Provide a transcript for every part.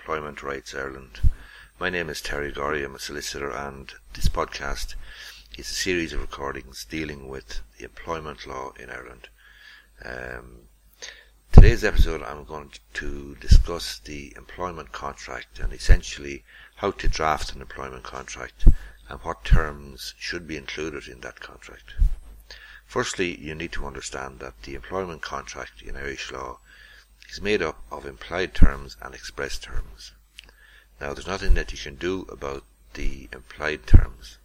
Employment Rights Ireland. My name is Terry Gorry, I'm a solicitor, and this podcast is a series of recordings dealing with the employment law in Ireland. Um, today's episode, I'm going to discuss the employment contract and essentially how to draft an employment contract and what terms should be included in that contract. Firstly, you need to understand that the employment contract in Irish law is made up of implied terms and express terms. Now, there's nothing that you can do about the implied terms.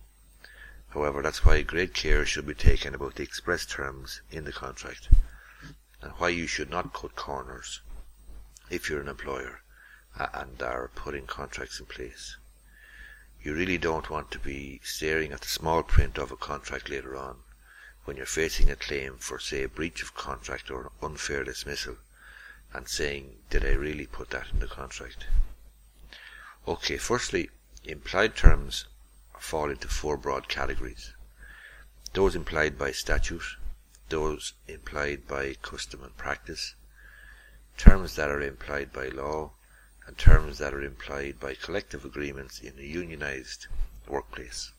However, that's why great care should be taken about the express terms in the contract and why you should not cut corners if you're an employer and are putting contracts in place. You really don't want to be staring at the small print of a contract later on when you're facing a claim for, say, breach of contract or unfair dismissal and saying, did I really put that in the contract? Okay, firstly, implied terms fall into four broad categories. Those implied by statute, those implied by custom and practice, terms that are implied by law, and terms that are implied by collective agreements in a unionized workplace.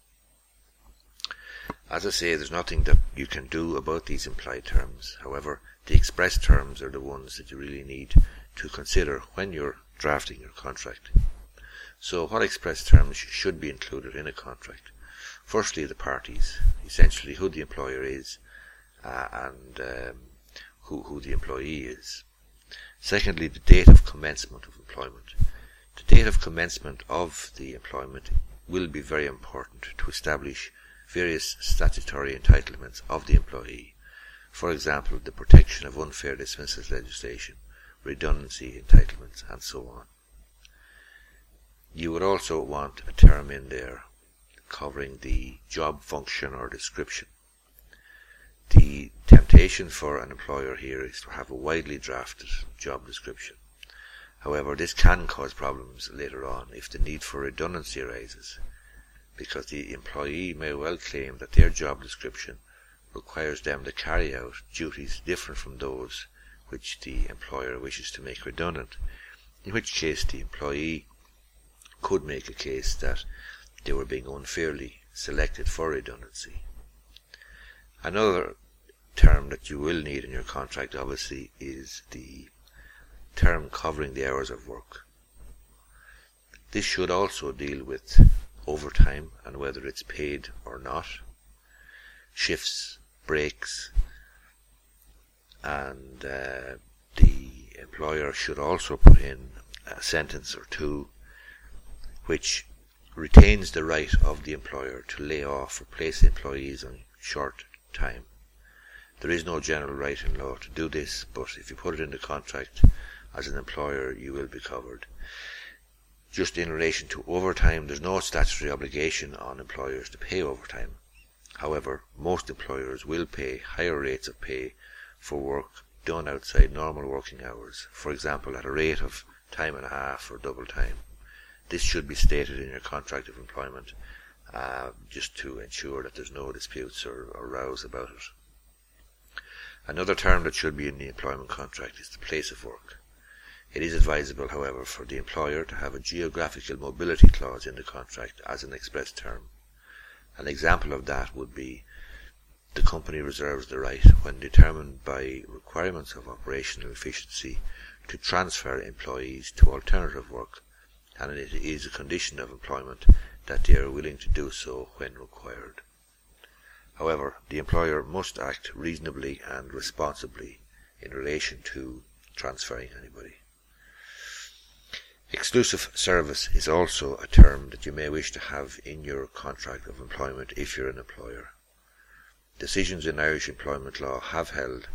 As I say, there's nothing that you can do about these implied terms. However, the express terms are the ones that you really need to consider when you're drafting your contract. So what express terms should be included in a contract? Firstly, the parties, essentially who the employer is uh, and um, who, who the employee is. Secondly, the date of commencement of employment. The date of commencement of the employment will be very important to establish various statutory entitlements of the employee, for example, the protection of unfair dismissals legislation, redundancy entitlements, and so on. You would also want a term in there covering the job function or description. The temptation for an employer here is to have a widely drafted job description. However, this can cause problems later on if the need for redundancy arises because the employee may well claim that their job description requires them to carry out duties different from those which the employer wishes to make redundant, in which case the employee could make a case that they were being unfairly selected for redundancy. Another term that you will need in your contract obviously is the term covering the hours of work. This should also deal with overtime and whether it's paid or not, shifts, breaks, and uh, the employer should also put in a sentence or two which retains the right of the employer to lay off or place employees on short time. There is no general right in law to do this, but if you put it in the contract as an employer, you will be covered. Just in relation to overtime, there's no statutory obligation on employers to pay overtime. However, most employers will pay higher rates of pay for work done outside normal working hours, for example at a rate of time and a half or double time. This should be stated in your contract of employment uh, just to ensure that there's no disputes or, or rows about it. Another term that should be in the employment contract is the place of work. It is advisable, however, for the employer to have a geographical mobility clause in the contract as an express term. An example of that would be the company reserves the right, when determined by requirements of operational efficiency, to transfer employees to alternative work, and it is a condition of employment that they are willing to do so when required. However, the employer must act reasonably and responsibly in relation to transferring anybody. Exclusive service is also a term that you may wish to have in your contract of employment if you're an employer. Decisions in Irish employment law have held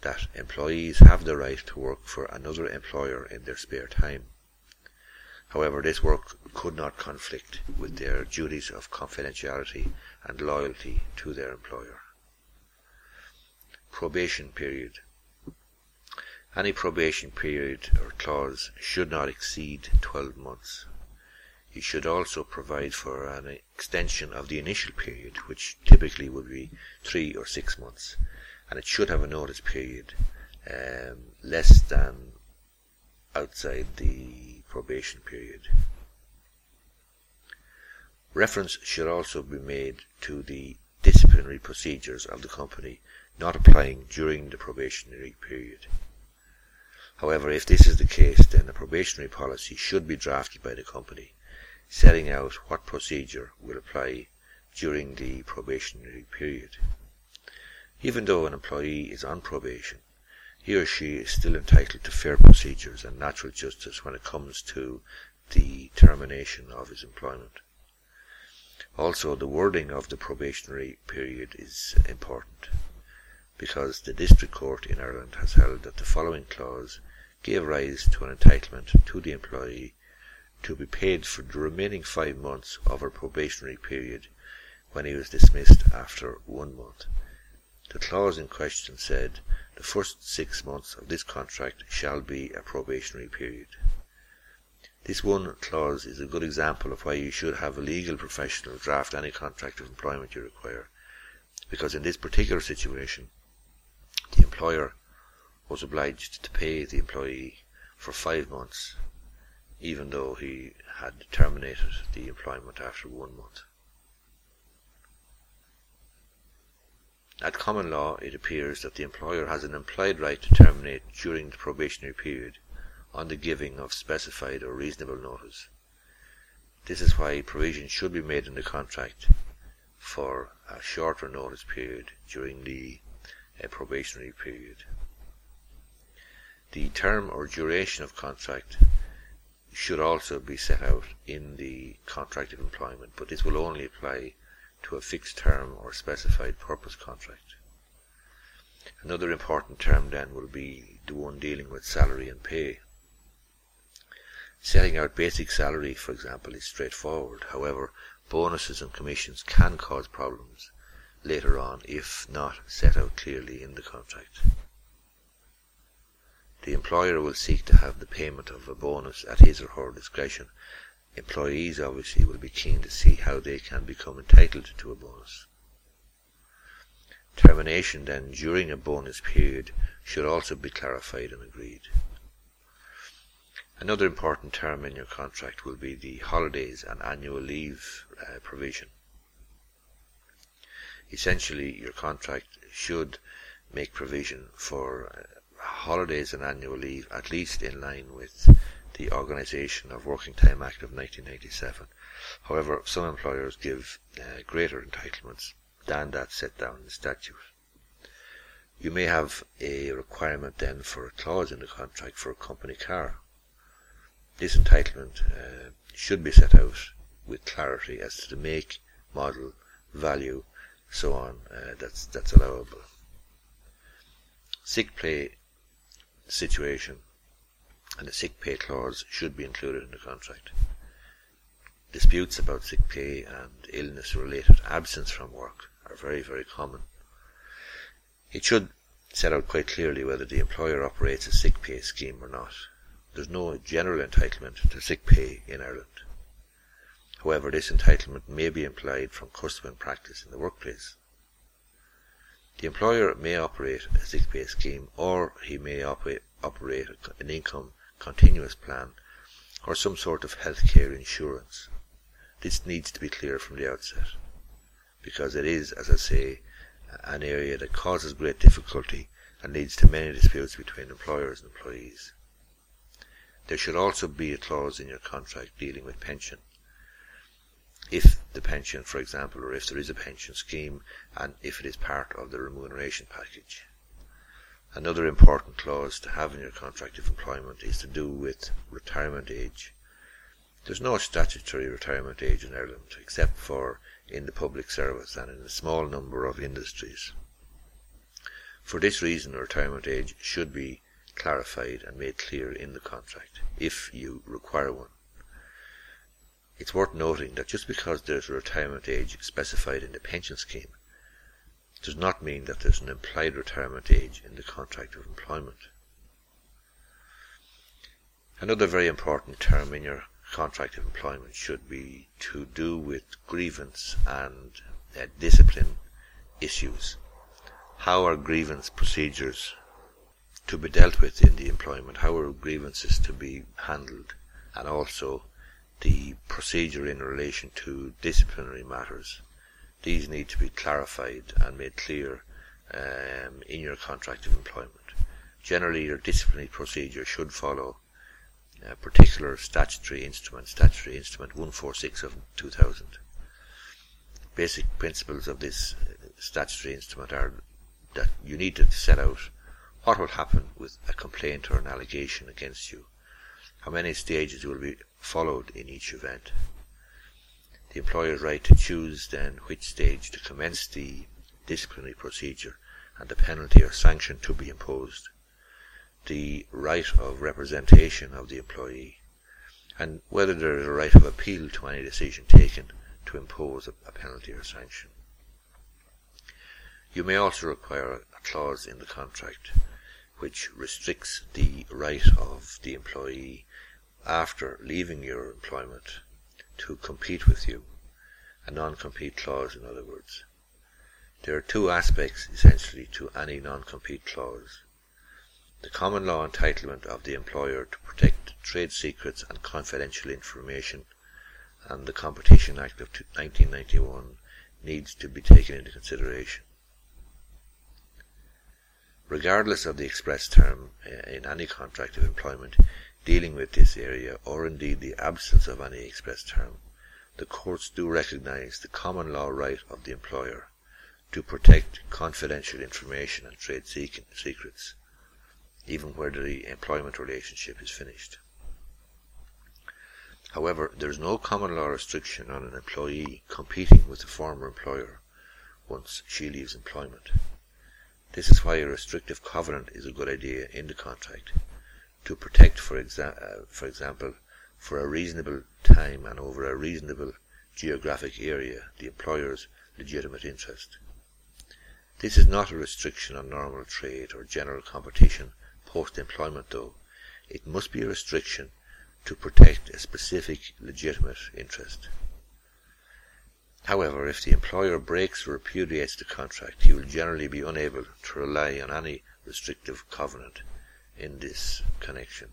that employees have the right to work for another employer in their spare time. However, this work could not conflict with their duties of confidentiality and loyalty to their employer. Probation period any probation period or clause should not exceed 12 months. You should also provide for an extension of the initial period, which typically would be three or six months, and it should have a notice period um, less than outside the probation period. Reference should also be made to the disciplinary procedures of the company not applying during the probationary period. However, if this is the case, then a probationary policy should be drafted by the company, setting out what procedure will apply during the probationary period. Even though an employee is on probation, he or she is still entitled to fair procedures and natural justice when it comes to the termination of his employment. Also, the wording of the probationary period is important because the District Court in Ireland has held that the following clause gave rise to an entitlement to the employee to be paid for the remaining five months of her probationary period when he was dismissed after one month. The clause in question said the first six months of this contract shall be a probationary period. This one clause is a good example of why you should have a legal professional draft any contract of employment you require, because in this particular situation, the employer was obliged to pay the employee for five months, even though he had terminated the employment after one month. At common law, it appears that the employer has an implied right to terminate during the probationary period on the giving of specified or reasonable notice. This is why provision should be made in the contract for a shorter notice period during the uh, probationary period. The term or duration of contract should also be set out in the contract of employment, but this will only apply to a fixed term or specified purpose contract. Another important term then will be the one dealing with salary and pay. Setting out basic salary, for example, is straightforward. However, bonuses and commissions can cause problems later on if not set out clearly in the contract. The employer will seek to have the payment of a bonus at his or her discretion employees obviously will be keen to see how they can become entitled to a bonus. Termination then during a bonus period should also be clarified and agreed. Another important term in your contract will be the holidays and annual leave uh, provision. Essentially, your contract should make provision for uh, holidays and annual leave at least in line with the Organisation of Working Time Act of 1997. However, some employers give uh, greater entitlements than that set down in the statute. You may have a requirement then for a clause in the contract for a company car. This entitlement uh, should be set out with clarity as to the make, model, value, so on. Uh, that's that's allowable. Sick pay situation and a sick pay clause should be included in the contract. Disputes about sick pay and illness related absence from work are very, very common. It should set out quite clearly whether the employer operates a sick pay scheme or not. There's no general entitlement to sick pay in Ireland. However, this entitlement may be implied from custom and practice in the workplace. The employer may operate a sick pay scheme or he may operate, operate an income continuous plan, or some sort of healthcare insurance. This needs to be clear from the outset, because it is, as I say, an area that causes great difficulty and leads to many disputes between employers and employees. There should also be a clause in your contract dealing with pension. If the pension, for example, or if there is a pension scheme, and if it is part of the remuneration package. Another important clause to have in your contract of employment is to do with retirement age. There's no statutory retirement age in Ireland except for in the public service and in a small number of industries. For this reason, retirement age should be clarified and made clear in the contract, if you require one. It's worth noting that just because there's a retirement age specified in the pension scheme does not mean that there's an implied retirement age in the contract of employment. Another very important term in your contract of employment should be to do with grievance and uh, discipline issues. How are grievance procedures to be dealt with in the employment, how are grievances to be handled, and also the procedure in relation to disciplinary matters. These need to be clarified and made clear um, in your contract of employment. Generally, your disciplinary procedure should follow a particular statutory instrument, Statutory Instrument 146 of 2000. Basic principles of this statutory instrument are that you need to set out what will happen with a complaint or an allegation against you, how many stages will be followed in each event, the employer's right to choose then which stage to commence the disciplinary procedure and the penalty or sanction to be imposed, the right of representation of the employee, and whether there is a right of appeal to any decision taken to impose a, penalty or sanction. You may also require a clause in the contract which restricts the right of the employee after leaving your employment to compete with you, a non-compete clause in other words. There are two aspects essentially to any non-compete clause. The common law entitlement of the employer to protect trade secrets and confidential information and the Competition Act of 1991 needs to be taken into consideration. Regardless of the express term uh, in any contract of employment dealing with this area, or indeed the absence of any express term, the courts do recognize the common law right of the employer to protect confidential information and trade secrets, even where the employment relationship is finished. However, there is no common law restriction on an employee competing with a former employer once she leaves employment. This is why a restrictive covenant is a good idea in the contract to protect, for, exa- uh, for example, for a reasonable time and over a reasonable geographic area the employer's legitimate interest. This is not a restriction on normal trade or general competition post-employment though. It must be a restriction to protect a specific legitimate interest. However, if the employer breaks or repudiates the contract, he will generally be unable to rely on any restrictive covenant in this connection.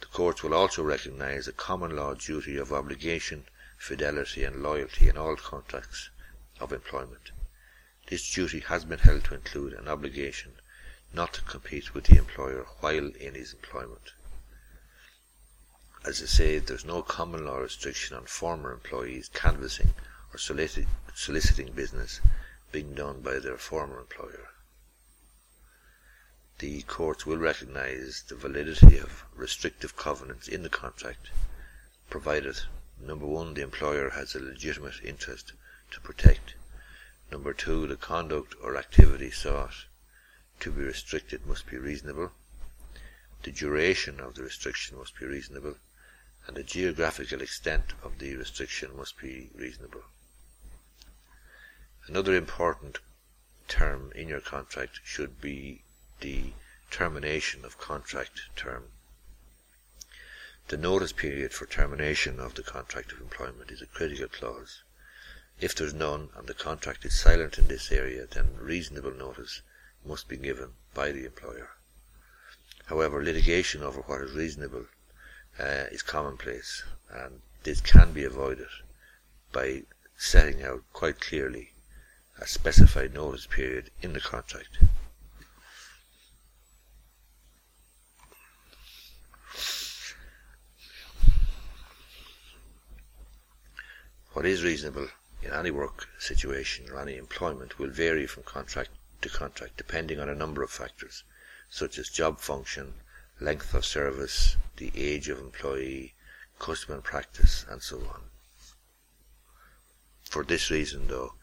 The courts will also recognize a common law duty of obligation, fidelity and loyalty in all contracts of employment. This duty has been held to include an obligation not to compete with the employer while in his employment. As I say, there's no common law restriction on former employees canvassing or soliciting business being done by their former employer. The courts will recognize the validity of restrictive covenants in the contract, provided number one, the employer has a legitimate interest to protect. Number two, the conduct or activity sought to be restricted must be reasonable. The duration of the restriction must be reasonable and the geographical extent of the restriction must be reasonable. Another important term in your contract should be the termination of contract term. The notice period for termination of the contract of employment is a critical clause. If there's none and the contract is silent in this area, then reasonable notice must be given by the employer. However, litigation over what is reasonable uh, is commonplace, and this can be avoided by setting out quite clearly a specified notice period in the contract. What is reasonable in any work situation or any employment will vary from contract to contract depending on a number of factors, such as job function, length of service, the age of employee, custom and practice, and so on. For this reason, though,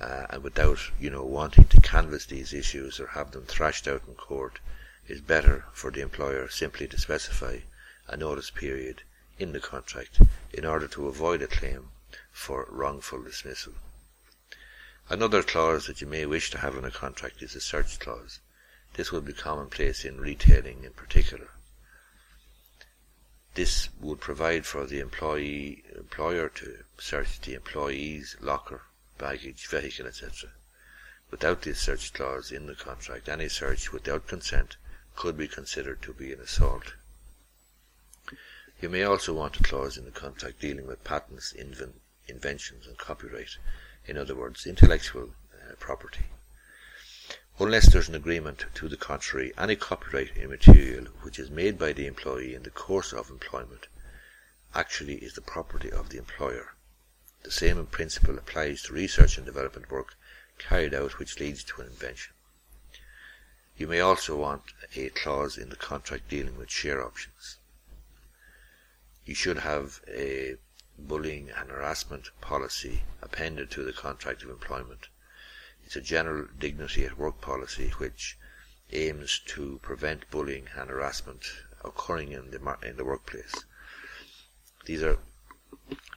uh, and without, you know, wanting to canvass these issues or have them thrashed out in court, it's better for the employer simply to specify a notice period in the contract in order to avoid a claim for wrongful dismissal. Another clause that you may wish to have in a contract is a search clause. This would be commonplace in retailing in particular. This would provide for the employee employer to search the employee's locker, baggage, vehicle, etc. Without this search clause in the contract, any search without consent could be considered to be an assault. You may also want a clause in the contract dealing with patents, inven inventions and copyright, in other words, intellectual uh, property. Unless there's an agreement to the contrary, any copyright in material which is made by the employee in the course of employment actually is the property of the employer. The same principle applies to research and development work carried out which leads to an invention. You may also want a clause in the contract dealing with share options. You should have a bullying and harassment policy appended to the contract of employment. It's a general dignity at work policy which aims to prevent bullying and harassment occurring in the, in the workplace. These are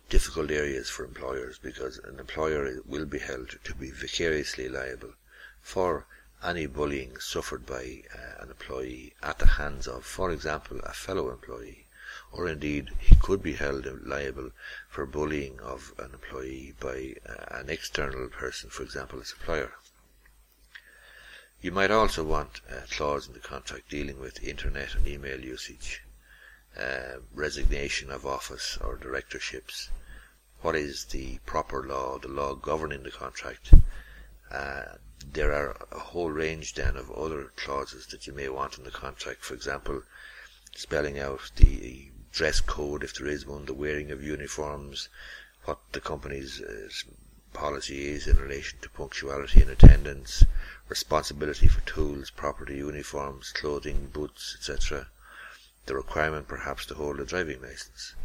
difficult areas for employers because an employer will be held to be vicariously liable for any bullying suffered by uh, an employee at the hands of, for example, a fellow employee, or indeed he could be held liable for bullying of an employee by uh, an external person, for example, a supplier. You might also want a clause in the contract dealing with internet and email usage, uh, resignation of office or directorships, what is the proper law, the law governing the contract. Uh, there are a whole range then of other clauses that you may want in the contract. For example, spelling out the dress code, if there is one, the wearing of uniforms, what the company's uh, policy is in relation to punctuality and attendance, responsibility for tools, property, uniforms, clothing, boots, etc. The requirement perhaps to hold a driving license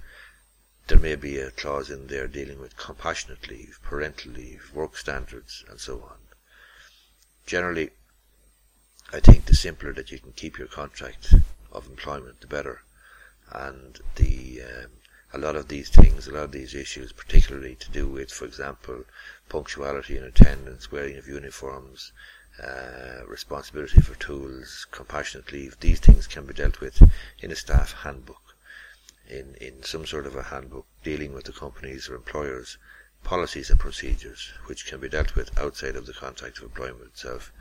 there may be a clause in there dealing with compassionate leave, parental leave, work standards, and so on. Generally, I think the simpler that you can keep your contract of employment, the better. And the um, a lot of these things, a lot of these issues, particularly to do with, for example, punctuality and attendance, wearing of uniforms, uh, responsibility for tools, compassionate leave, these things can be dealt with in a staff handbook in, in some sort of a handbook dealing with the companies or employers policies and procedures which can be dealt with outside of the contract of employment itself.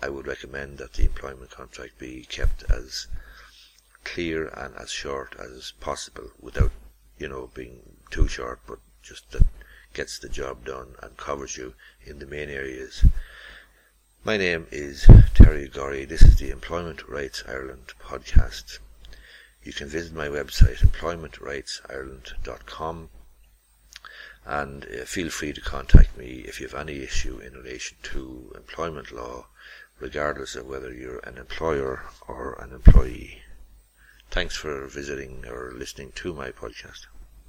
I would recommend that the employment contract be kept as clear and as short as possible without, you know, being too short, but just that gets the job done and covers you in the main areas. My name is Terry Gorry. This is the Employment Rights Ireland podcast you can visit my website employmentrightsireland.com and uh, feel free to contact me if you have any issue in relation to employment law, regardless of whether you're an employer or an employee. Thanks for visiting or listening to my podcast.